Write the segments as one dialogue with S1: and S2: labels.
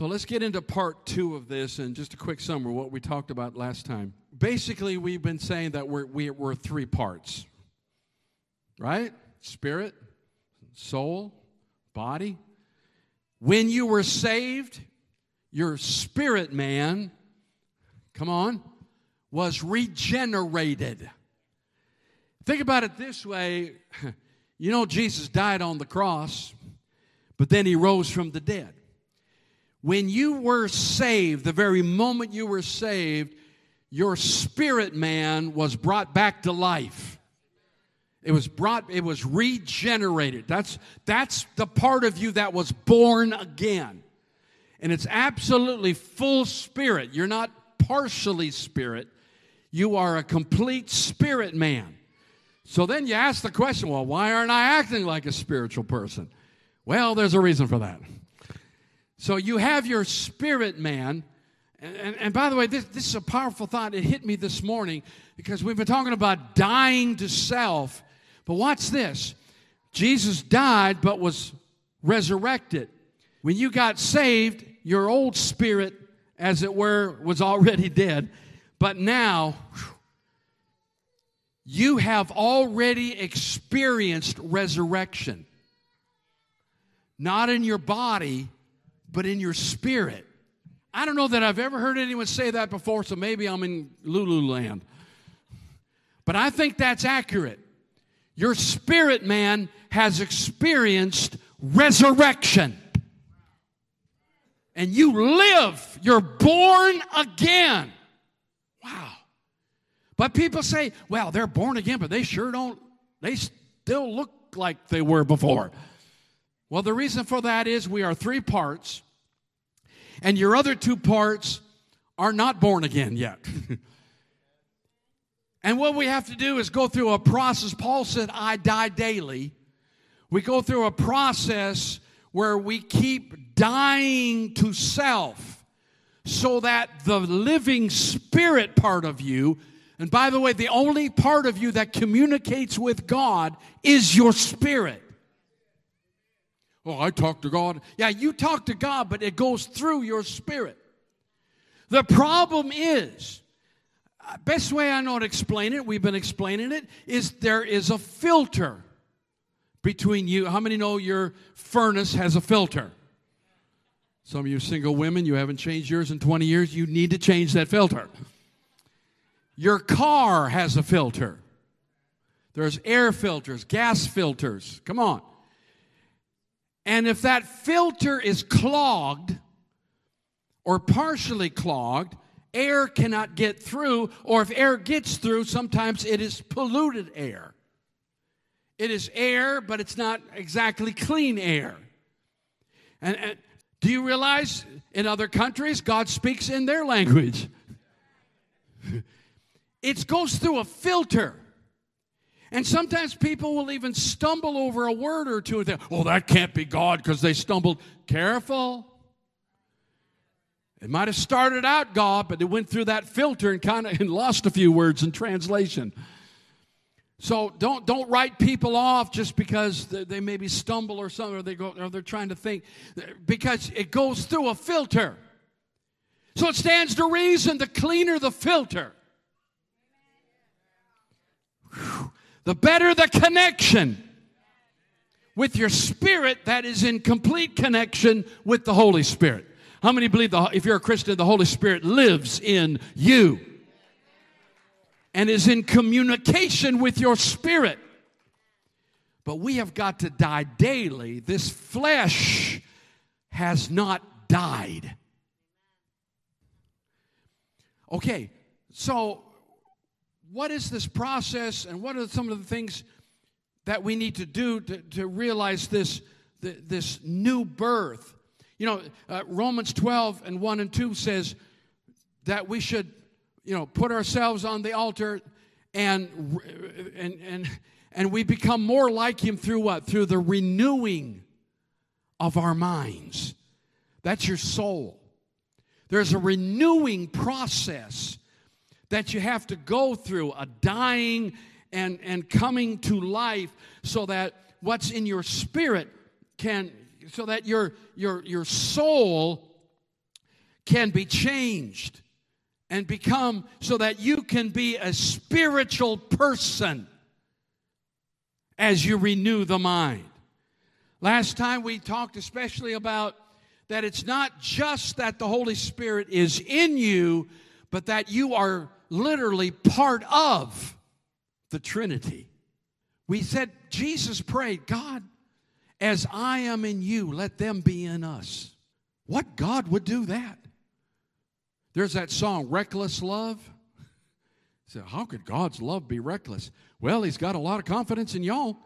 S1: So let's get into part two of this and just a quick summary of what we talked about last time. Basically, we've been saying that we're, we, we are three parts, right? Spirit, soul, body. When you were saved, your spirit man, come on, was regenerated. Think about it this way you know, Jesus died on the cross, but then he rose from the dead. When you were saved, the very moment you were saved, your spirit man was brought back to life. It was brought, it was regenerated. That's, that's the part of you that was born again. And it's absolutely full spirit. You're not partially spirit. You are a complete spirit man. So then you ask the question well, why aren't I acting like a spiritual person? Well, there's a reason for that. So you have your spirit man. And, and, and, by the way, this, this is a powerful thought. It hit me this morning because we've been talking about dying to self. But watch this Jesus died but was resurrected. When you got saved, your old spirit, as it were, was already dead. But now, you have already experienced resurrection. Not in your body, but in your spirit. I don't know that I've ever heard anyone say that before, so maybe I'm in Lululand. But I think that's accurate. Your spirit man has experienced resurrection. And you live, you're born again. Wow. But people say, well, they're born again, but they sure don't, they still look like they were before. Well, the reason for that is we are three parts, and your other two parts are not born again yet. and what we have to do is go through a process. Paul said, I die daily. We go through a process where we keep dying to self so that the living spirit part of you, and by the way, the only part of you that communicates with God is your spirit. Oh, I talk to God. Yeah, you talk to God, but it goes through your spirit. The problem is, uh, best way I know to explain it, we've been explaining it, is there is a filter between you. How many know your furnace has a filter? Some of you single women, you haven't changed yours in 20 years, you need to change that filter. Your car has a filter. There's air filters, gas filters. Come on. And if that filter is clogged or partially clogged, air cannot get through, or if air gets through, sometimes it is polluted air. It is air, but it's not exactly clean air. And, and do you realize in other countries, God speaks in their language? it goes through a filter. And sometimes people will even stumble over a word or two and think, oh, that can't be God because they stumbled. Careful. It might have started out God, but it went through that filter and kind of lost a few words in translation. So don't don't write people off just because they maybe stumble or something, or they go or they're trying to think, because it goes through a filter. So it stands to reason the cleaner the filter, whew, the better the connection with your spirit that is in complete connection with the Holy Spirit. How many believe the, if you're a Christian, the Holy Spirit lives in you and is in communication with your spirit? But we have got to die daily. This flesh has not died. Okay, so what is this process and what are some of the things that we need to do to, to realize this, this new birth? You know, uh, Romans 12 and 1 and 2 says that we should, you know, put ourselves on the altar and, and, and, and we become more like Him through what? Through the renewing of our minds. That's your soul. There's a renewing process that you have to go through a dying and, and coming to life so that what's in your spirit can so that your your your soul can be changed and become so that you can be a spiritual person as you renew the mind. Last time we talked especially about that it's not just that the Holy Spirit is in you, but that you are literally part of the Trinity. We said, Jesus prayed, God, as I am in you, let them be in us. What God would do that? There's that song, Reckless Love. So, how could God's love be reckless? Well, He's got a lot of confidence in y'all.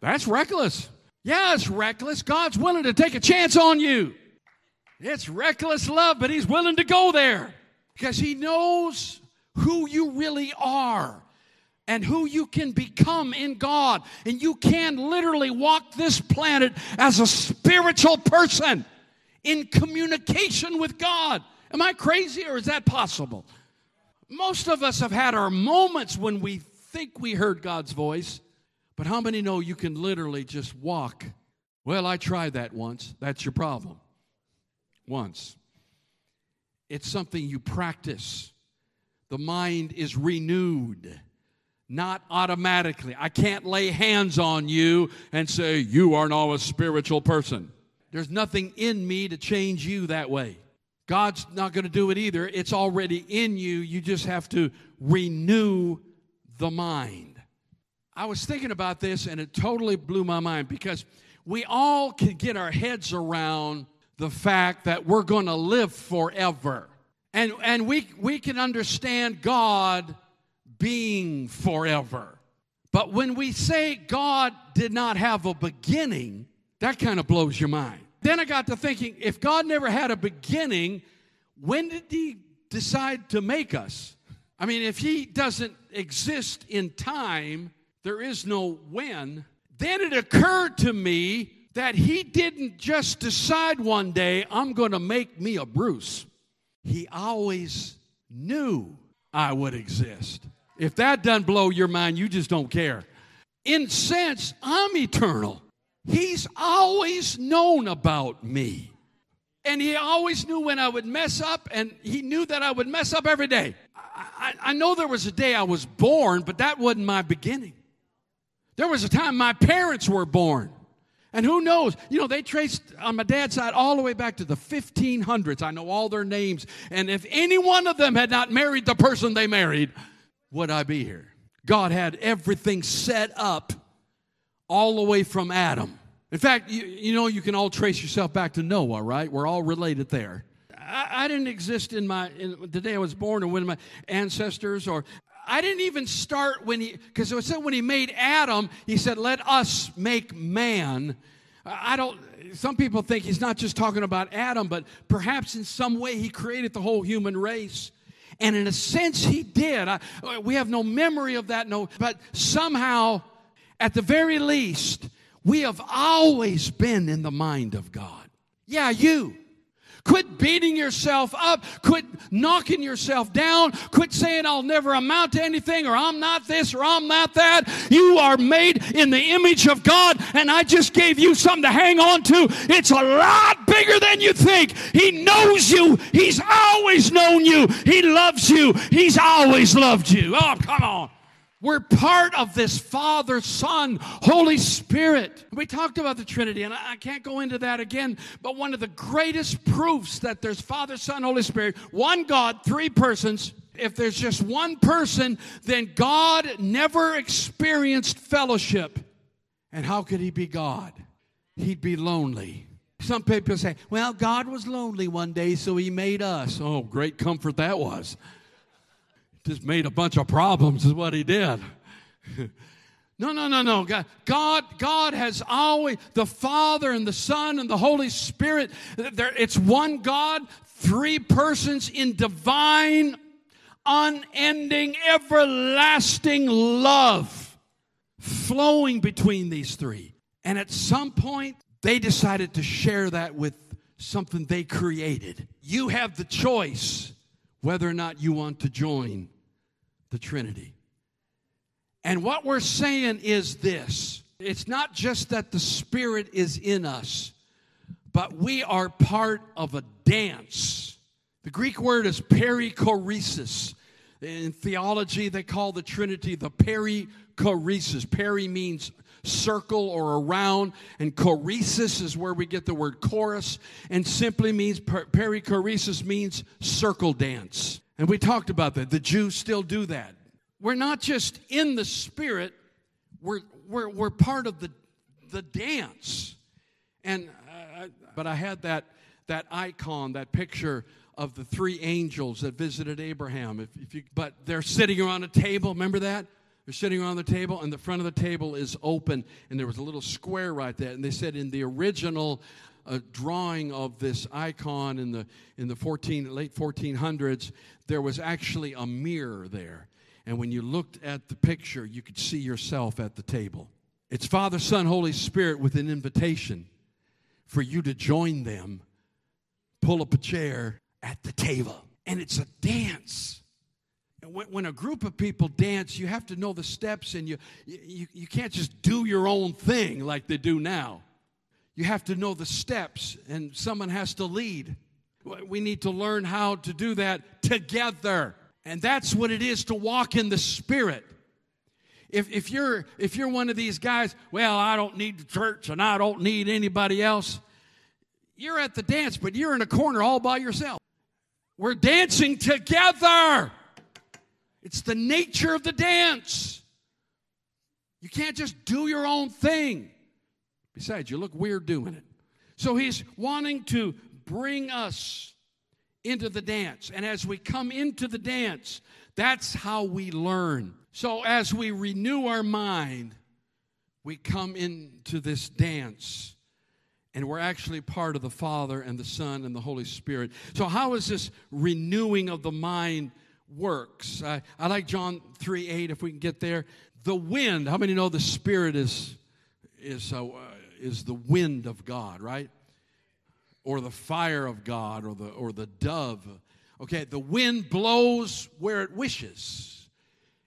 S1: That's reckless. Yeah, it's reckless. God's willing to take a chance on you. It's reckless love, but He's willing to go there because He knows who you really are and who you can become in God. And you can literally walk this planet as a spiritual person in communication with God. Am I crazy or is that possible? Most of us have had our moments when we think we heard God's voice, but how many know you can literally just walk? Well, I tried that once. That's your problem. Once. It's something you practice. The mind is renewed not automatically. I can't lay hands on you and say, You are now a spiritual person. There's nothing in me to change you that way. God's not going to do it either. It's already in you. You just have to renew the mind. I was thinking about this and it totally blew my mind because we all can get our heads around the fact that we're going to live forever. And, and we, we can understand God being forever. But when we say God did not have a beginning, that kind of blows your mind. Then I got to thinking if God never had a beginning, when did He decide to make us? I mean, if He doesn't exist in time, there is no when. Then it occurred to me that He didn't just decide one day, I'm going to make me a Bruce. He always knew I would exist. If that doesn't blow your mind, you just don't care. In sense, I'm eternal. He's always known about me. And he always knew when I would mess up, and he knew that I would mess up every day. I, I, I know there was a day I was born, but that wasn't my beginning. There was a time my parents were born. And who knows? You know, they traced on my dad's side all the way back to the 1500s. I know all their names. And if any one of them had not married the person they married, would I be here? God had everything set up all the way from Adam. In fact, you, you know, you can all trace yourself back to Noah, right? We're all related there. I, I didn't exist in my in the day I was born or when my ancestors or I didn't even start when he because it said when he made Adam, he said, "Let us make man." I don't. Some people think he's not just talking about Adam, but perhaps in some way he created the whole human race. And in a sense, he did. I, we have no memory of that, no, but somehow, at the very least, we have always been in the mind of God. Yeah, you. Quit beating yourself up. Quit knocking yourself down. Quit saying, I'll never amount to anything, or I'm not this, or I'm not that. You are made in the image of God, and I just gave you something to hang on to. It's a lot bigger than you think. He knows you. He's always known you. He loves you. He's always loved you. Oh, come on. We're part of this Father, Son, Holy Spirit. We talked about the Trinity, and I can't go into that again, but one of the greatest proofs that there's Father, Son, Holy Spirit, one God, three persons. If there's just one person, then God never experienced fellowship. And how could he be God? He'd be lonely. Some people say, well, God was lonely one day, so he made us. Oh, great comfort that was just made a bunch of problems is what he did. No no no no. God god god has always the father and the son and the holy spirit it's one god three persons in divine unending everlasting love flowing between these three. And at some point they decided to share that with something they created. You have the choice whether or not you want to join the Trinity. And what we're saying is this it's not just that the Spirit is in us, but we are part of a dance The Greek word is perichoresis. In theology, they call the Trinity the perichoresis. Peri means circle or around, and choresis is where we get the word chorus, and simply means perichoresis means circle dance. And we talked about that. The Jews still do that. We're not just in the spirit, we're, we're, we're part of the, the dance. And uh, but I had that that icon, that picture of the three angels that visited Abraham. If, if you, but they're sitting around a table. Remember that? They're sitting around the table, and the front of the table is open, and there was a little square right there. And they said in the original uh, drawing of this icon in the in the 14 late 1400s, there was actually a mirror there. And when you looked at the picture, you could see yourself at the table. It's Father, Son, Holy Spirit with an invitation for you to join them, pull up a chair at the table. And it's a dance. When a group of people dance, you have to know the steps and you, you, you can't just do your own thing like they do now. You have to know the steps, and someone has to lead. We need to learn how to do that together. And that's what it is to walk in the Spirit. If, if, you're, if you're one of these guys, well, I don't need the church and I don't need anybody else, you're at the dance, but you're in a corner all by yourself. We're dancing together. It's the nature of the dance. You can't just do your own thing. Besides, you look weird doing it. So he's wanting to bring us into the dance. And as we come into the dance, that's how we learn. So as we renew our mind, we come into this dance. And we're actually part of the Father and the Son and the Holy Spirit. So, how is this renewing of the mind works? I, I like John 3 8, if we can get there. The wind, how many know the Spirit is, is, uh, is the wind of God, right? or the fire of God or the, or the dove. Okay, the wind blows where it wishes.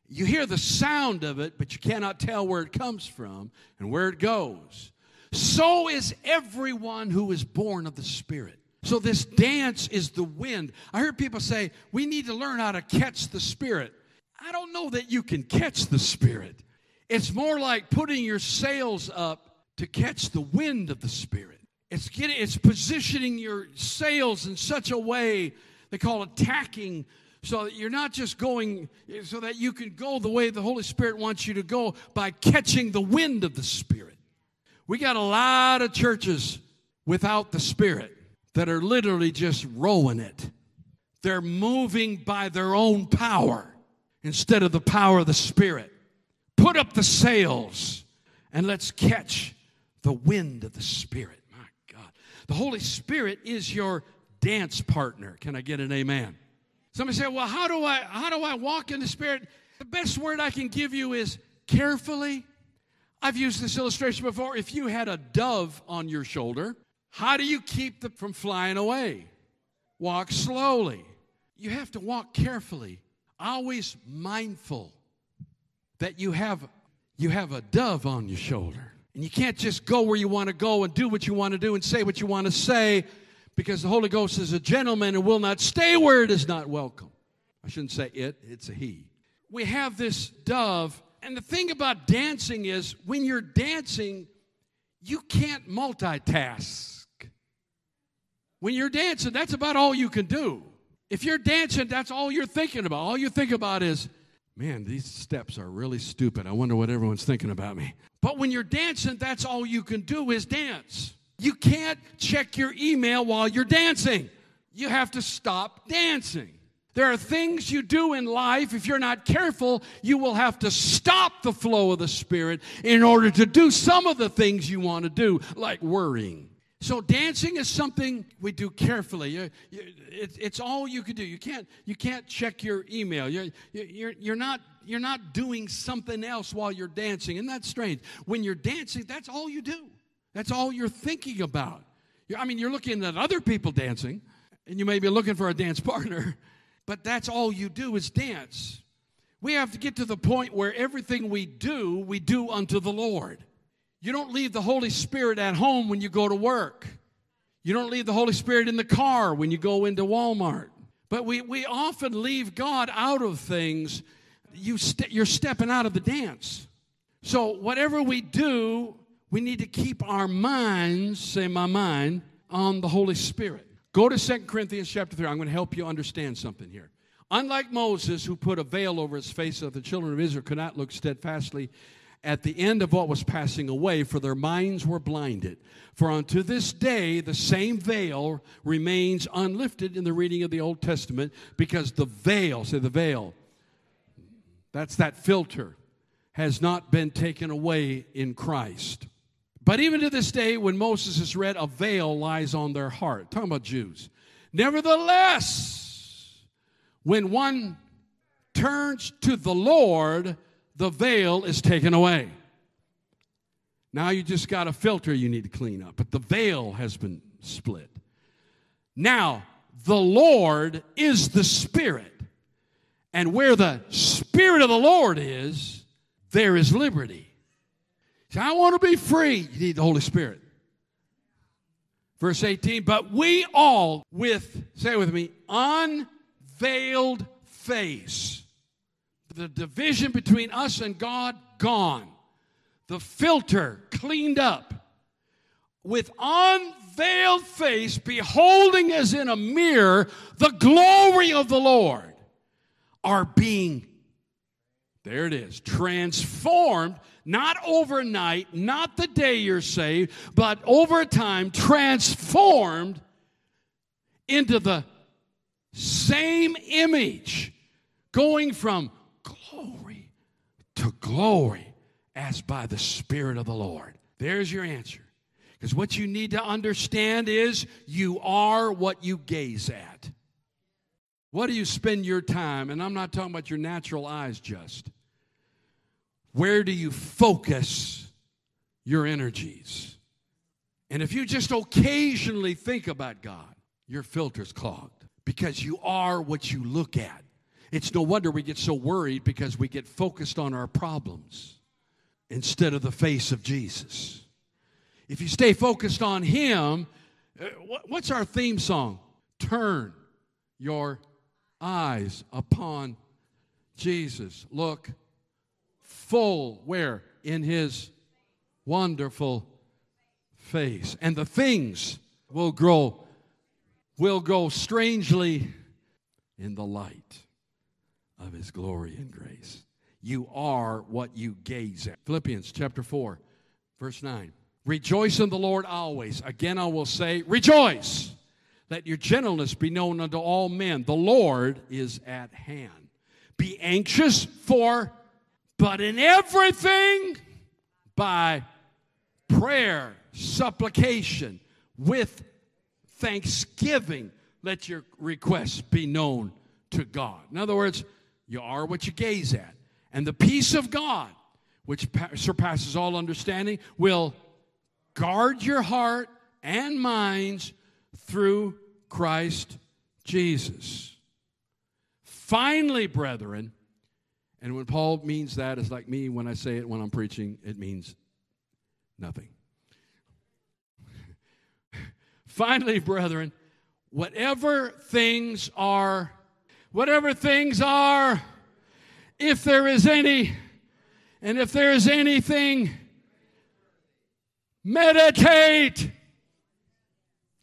S1: You hear the sound of it, but you cannot tell where it comes from and where it goes. So is everyone who is born of the Spirit. So, this dance is the wind. I heard people say, we need to learn how to catch the Spirit. I don't know that you can catch the Spirit. It's more like putting your sails up to catch the wind of the Spirit. It's getting it's positioning your sails in such a way they call it tacking so that you're not just going so that you can go the way the Holy Spirit wants you to go by catching the wind of the Spirit. We got a lot of churches without the Spirit that are literally just rowing it. They're moving by their own power instead of the power of the Spirit. Put up the sails and let's catch the wind of the Spirit. My God. The Holy Spirit is your dance partner. Can I get an amen? Somebody say, "Well, how do I how do I walk in the Spirit?" The best word I can give you is carefully. I've used this illustration before. If you had a dove on your shoulder, how do you keep them from flying away? Walk slowly. You have to walk carefully, always mindful that you have you have a dove on your shoulder. And you can't just go where you want to go and do what you want to do and say what you want to say because the Holy Ghost is a gentleman and will not stay where it is not welcome. I shouldn't say it, it's a he. We have this dove, and the thing about dancing is when you're dancing, you can't multitask. When you're dancing, that's about all you can do. If you're dancing, that's all you're thinking about. All you think about is, man, these steps are really stupid. I wonder what everyone's thinking about me. But when you're dancing, that's all you can do is dance. You can't check your email while you're dancing. You have to stop dancing. There are things you do in life, if you're not careful, you will have to stop the flow of the Spirit in order to do some of the things you want to do, like worrying. So dancing is something we do carefully. You, you, it, it's all you can do. You can't, you can't check your email. You're, you're, you're, not, you're not doing something else while you're dancing. Isn't that strange? When you're dancing, that's all you do. That's all you're thinking about. I mean, you're looking at other people dancing, and you may be looking for a dance partner, but that's all you do is dance. We have to get to the point where everything we do, we do unto the Lord. You don't leave the Holy Spirit at home when you go to work. You don't leave the Holy Spirit in the car when you go into Walmart. But we, we often leave God out of things. You st- you're stepping out of the dance. So, whatever we do, we need to keep our minds, say my mind, on the Holy Spirit. Go to 2 Corinthians chapter 3. I'm going to help you understand something here. Unlike Moses, who put a veil over his face so that the children of Israel could not look steadfastly at the end of what was passing away, for their minds were blinded. For unto this day, the same veil remains unlifted in the reading of the Old Testament because the veil, say the veil, that's that filter, has not been taken away in Christ. But even to this day, when Moses is read, a veil lies on their heart. Talking about Jews. Nevertheless, when one turns to the Lord, the veil is taken away. Now you just got a filter you need to clean up, but the veil has been split. Now, the Lord is the Spirit. And where the Spirit of the Lord is, there is liberty. So I want to be free. You need the Holy Spirit. Verse 18, but we all with, say with me, unveiled face the division between us and God gone, the filter cleaned up, with unveiled face, beholding as in a mirror the glory of the Lord, are being, there it is, transformed, not overnight, not the day you're saved, but over time, transformed into the same image, going from glory to glory as by the Spirit of the Lord. There's your answer. Because what you need to understand is you are what you gaze at. What do you spend your time? And I'm not talking about your natural eyes just. Where do you focus your energies? And if you just occasionally think about God, your filter's clogged because you are what you look at. It's no wonder we get so worried because we get focused on our problems instead of the face of Jesus. If you stay focused on Him, uh, what's our theme song? Turn your eyes upon Jesus. Look full where? In His wonderful face. And the things will grow, will go strangely in the light of his glory and grace. You are what you gaze at. Philippians chapter 4, verse 9. Rejoice in the Lord always. Again, I will say, rejoice. Let your gentleness be known unto all men. The Lord is at hand. Be anxious for, but in everything by prayer, supplication, with thanksgiving, let your requests be known to God. In other words, you are what you gaze at. And the peace of God, which surpasses all understanding, will guard your heart and minds through Christ Jesus. Finally, brethren, and when Paul means that, it's like me when I say it when I'm preaching, it means nothing. Finally, brethren, whatever things are whatever things are, if there is any, and if there is anything, meditate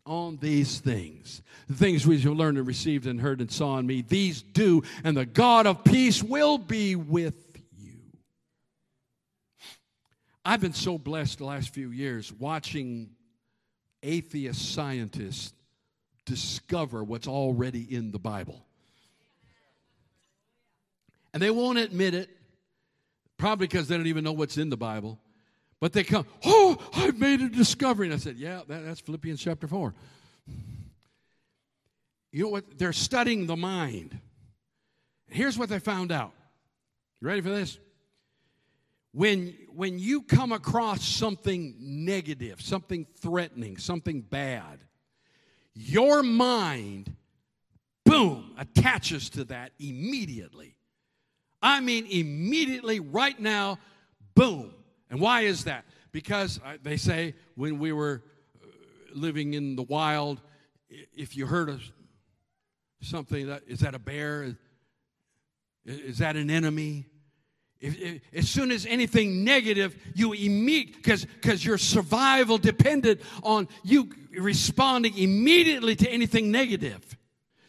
S1: on these things. The things we have learned and received and heard and saw in me, these do, and the God of peace will be with you. I've been so blessed the last few years watching atheist scientists discover what's already in the Bible. And they won't admit it, probably because they don't even know what's in the Bible. But they come, oh, I've made a discovery. And I said, yeah, that, that's Philippians chapter 4. You know what? They're studying the mind. Here's what they found out. You ready for this? When, when you come across something negative, something threatening, something bad, your mind, boom, attaches to that immediately. I mean, immediately, right now, boom. And why is that? Because uh, they say when we were uh, living in the wild, if you heard something that is that a bear? Is that an enemy? If, if, as soon as anything negative, you immediately, because your survival depended on you responding immediately to anything negative.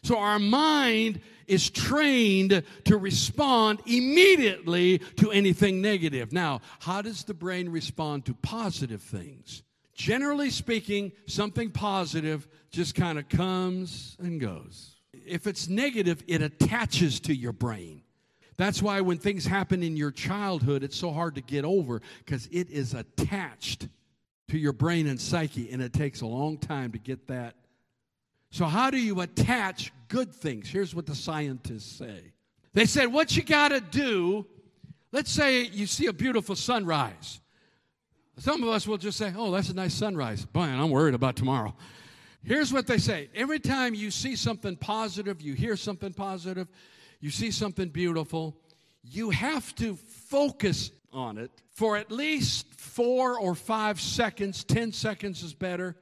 S1: So our mind is trained to respond immediately to anything negative. Now, how does the brain respond to positive things? Generally speaking, something positive just kind of comes and goes. If it's negative, it attaches to your brain. That's why when things happen in your childhood, it's so hard to get over because it is attached to your brain and psyche, and it takes a long time to get that. So, how do you attach good things? Here's what the scientists say they said, What you got to do, let's say you see a beautiful sunrise. Some of us will just say, Oh, that's a nice sunrise. Boy, I'm worried about tomorrow. Here's what they say every time you see something positive, you hear something positive, you see something beautiful, you have to focus on it for at least four or five seconds. Ten seconds is better.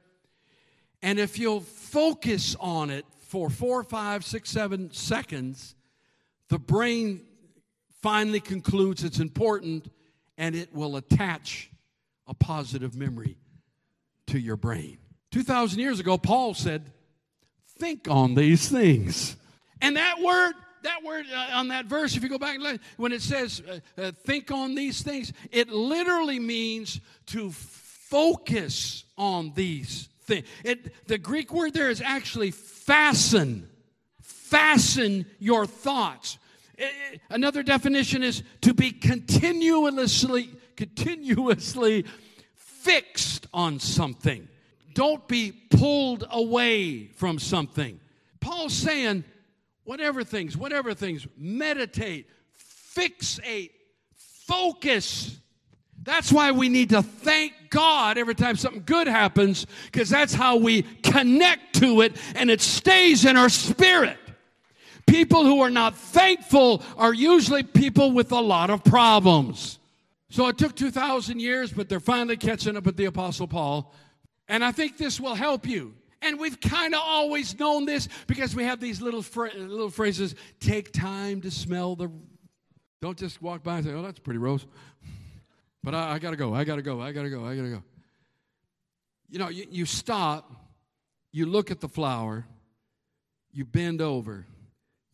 S1: And if you'll focus on it for four, five, six, seven seconds, the brain finally concludes it's important and it will attach a positive memory to your brain. 2,000 years ago, Paul said, Think on these things. And that word, that word uh, on that verse, if you go back, when it says uh, uh, think on these things, it literally means to focus on these things. It, the Greek word there is actually fasten. Fasten your thoughts. It, another definition is to be continuously, continuously fixed on something. Don't be pulled away from something. Paul's saying, whatever things, whatever things, meditate, fixate, focus. That's why we need to thank God every time something good happens, because that's how we connect to it and it stays in our spirit. People who are not thankful are usually people with a lot of problems. So it took 2,000 years, but they're finally catching up with the Apostle Paul. And I think this will help you. And we've kind of always known this because we have these little little phrases. Take time to smell the. Don't just walk by and say, "Oh, that's pretty rose," but I, I gotta go. I gotta go. I gotta go. I gotta go. You know, you, you stop, you look at the flower, you bend over,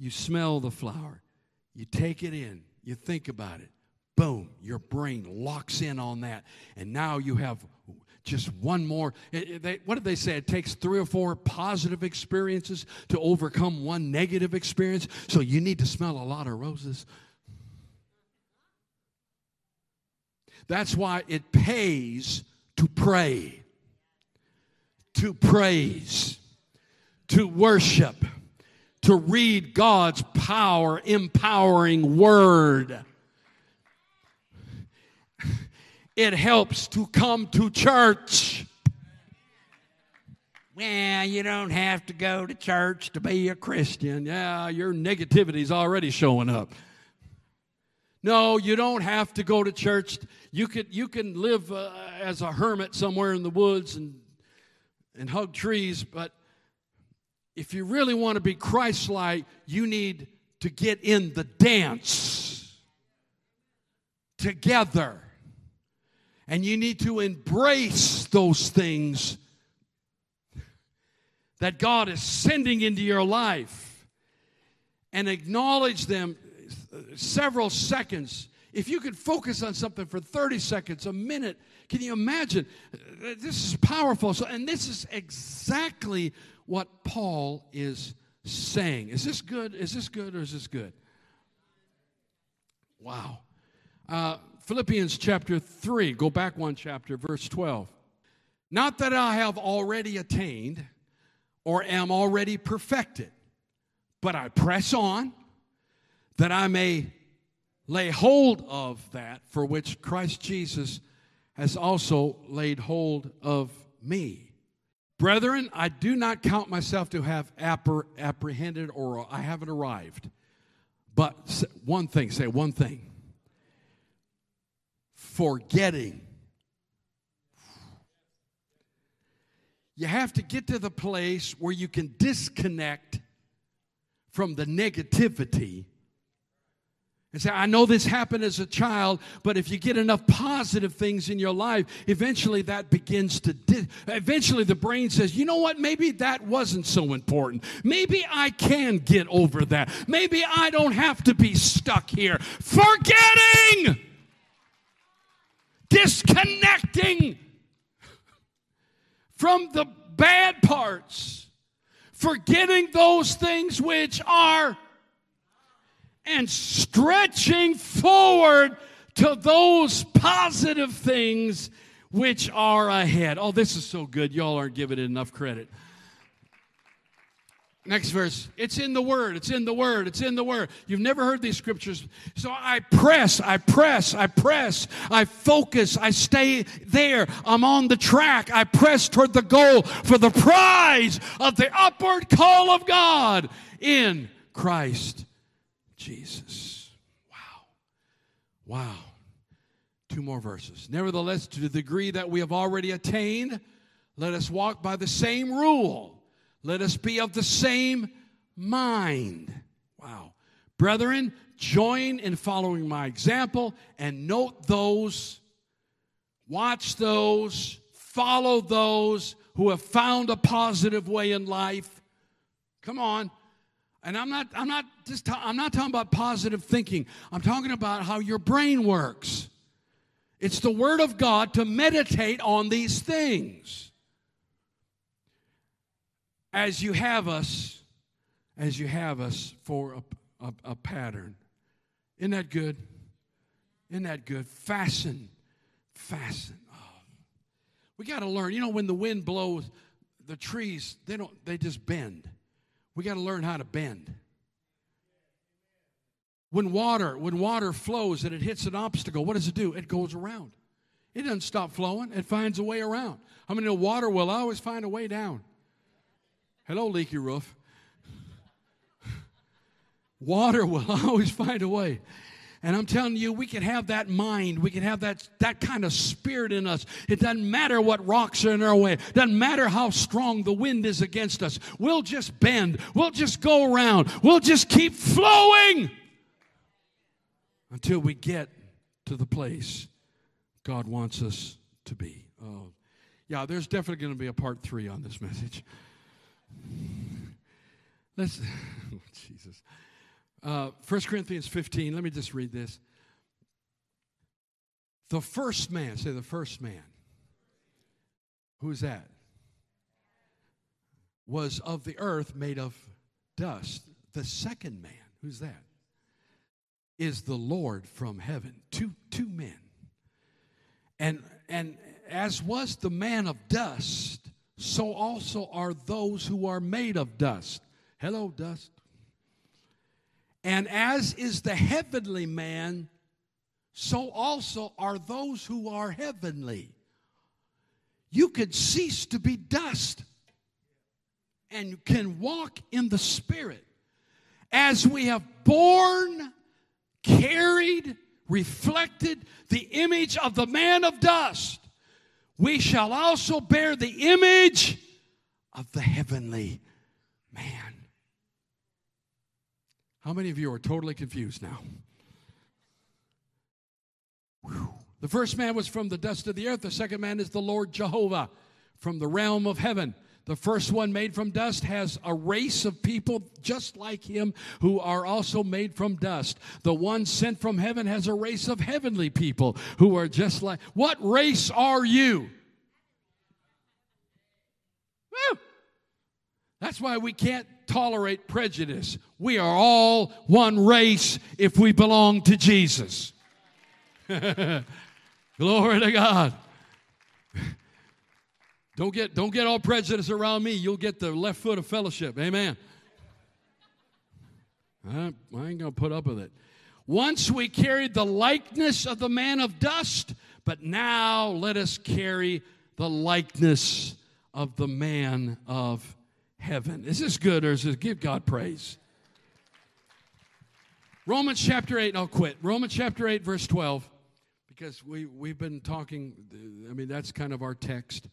S1: you smell the flower, you take it in, you think about it. Boom, your brain locks in on that, and now you have just one more. It, it, they, what did they say? It takes three or four positive experiences to overcome one negative experience. So you need to smell a lot of roses. That's why it pays to pray, to praise, to worship, to read God's power empowering word it helps to come to church. Well, you don't have to go to church to be a Christian. Yeah, your negativity is already showing up. No, you don't have to go to church. You could you can live uh, as a hermit somewhere in the woods and and hug trees, but if you really want to be Christ-like, you need to get in the dance together. And you need to embrace those things that God is sending into your life and acknowledge them several seconds. If you could focus on something for 30 seconds, a minute, can you imagine? This is powerful. So, and this is exactly what Paul is saying. Is this good? Is this good or is this good? Wow. Uh, Philippians chapter 3, go back one chapter, verse 12. Not that I have already attained or am already perfected, but I press on that I may lay hold of that for which Christ Jesus has also laid hold of me. Brethren, I do not count myself to have apprehended or I haven't arrived. But one thing, say one thing forgetting. You have to get to the place where you can disconnect from the negativity and say, I know this happened as a child, but if you get enough positive things in your life, eventually that begins to, di- eventually the brain says, you know what, maybe that wasn't so important. Maybe I can get over that. Maybe I don't have to be stuck here. Forgetting, disconnecting from the bad parts, forgetting those things which are and stretching forward to those positive things which are ahead. Oh, this is so good. Y'all aren't giving it enough credit. Next verse. It's in the Word. It's in the Word. It's in the Word. You've never heard these scriptures. So I press, I press, I press, I focus, I stay there. I'm on the track. I press toward the goal for the prize of the upward call of God in Christ Jesus. Wow. Wow. Two more verses. Nevertheless, to the degree that we have already attained, let us walk by the same rule. Let us be of the same mind. Wow. Brethren, join in following my example and note those, watch those, follow those who have found a positive way in life. Come on. And I'm not, I'm not just, ta- I'm not talking about positive thinking. I'm talking about how your brain works. It's the Word of God to meditate on these things. As you have us, as you have us for a, a, a pattern. Isn't that good? Isn't that good? Fasten, fasten. Oh. We got to learn. You know, when the wind blows, the trees, they don't, they just bend. We got to learn how to bend. When water, when water flows and it hits an obstacle, what does it do? It goes around. It doesn't stop flowing. It finds a way around. How many know water will always find a way down? Hello, leaky roof. Water will always find a way. And I'm telling you, we can have that mind. We can have that, that kind of spirit in us. It doesn't matter what rocks are in our way. It doesn't matter how strong the wind is against us. We'll just bend. We'll just go around. We'll just keep flowing until we get to the place God wants us to be. Oh, yeah, there's definitely going to be a part three on this message. Let's, oh, Jesus. Uh, 1 Corinthians 15, let me just read this. The first man, say the first man. Who's that? Was of the earth made of dust. The second man, who's that? Is the Lord from heaven. Two, two men. And, and as was the man of dust, so also are those who are made of dust. Hello, dust. And as is the heavenly man, so also are those who are heavenly. You could cease to be dust and can walk in the Spirit. As we have borne, carried, reflected the image of the man of dust, we shall also bear the image of the heavenly man. How many of you are totally confused now? Whew. The first man was from the dust of the earth. The second man is the Lord Jehovah from the realm of heaven. The first one made from dust has a race of people just like him who are also made from dust. The one sent from heaven has a race of heavenly people who are just like. What race are you? That's why we can't tolerate prejudice. We are all one race if we belong to Jesus. Glory to God. Don't get, don't get all prejudice around me. You'll get the left foot of fellowship. Amen. I, ain't going to put up with it. Once we carried the likeness of the man of dust, but now let us carry the likeness of the man of heaven. Is this good or is this give God praise? Romans chapter 8, I'll quit. Romans chapter 8, verse 12, because we, we've been talking, I mean, that's kind of our text.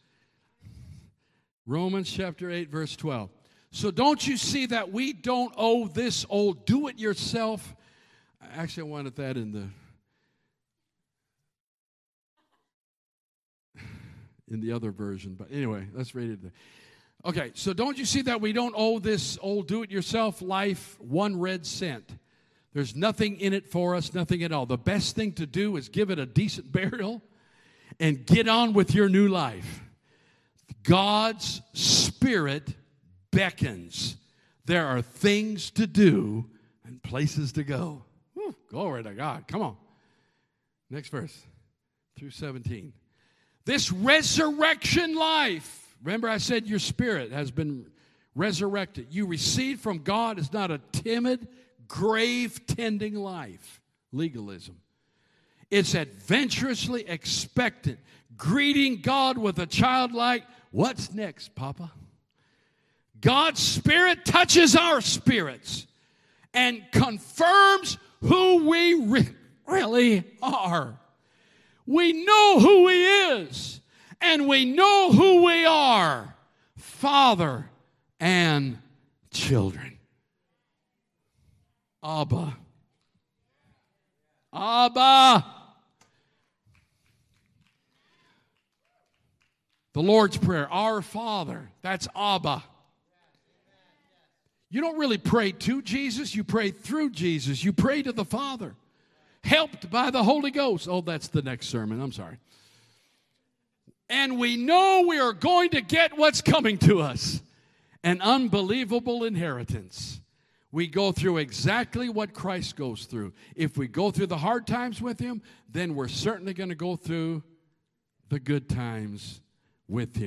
S1: Romans chapter 8, verse 12. So don't you see that we don't owe this old do it yourself? Actually, I wanted that in the in the other version, but anyway, let's read it. Okay, so don't you see that we don't owe this old do it yourself life one red cent? There's nothing in it for us, nothing at all. The best thing to do is give it a decent burial and get on with your new life. God's Spirit beckons. There are things to do and places to go. Whew, glory to God. Come on. Next verse through 17. This resurrection life, remember I said your spirit has been resurrected. You receive from God is not a timid, grave tending life, legalism. It's adventurously expectant, greeting God with a childlike, What's next, Papa? God's Spirit touches our spirits and confirms who we re- really are. We know who He is, and we know who we are Father and children. Abba. Abba. The Lord's Prayer, Our Father, that's Abba. You don't really pray to Jesus, you pray through Jesus. You pray to the Father, helped by the Holy Ghost. Oh, that's the next sermon. I'm sorry. And we know we are going to get what's coming to us an unbelievable inheritance. We go through exactly what Christ goes through. If we go through the hard times with Him, then we're certainly going to go through the good times with Him.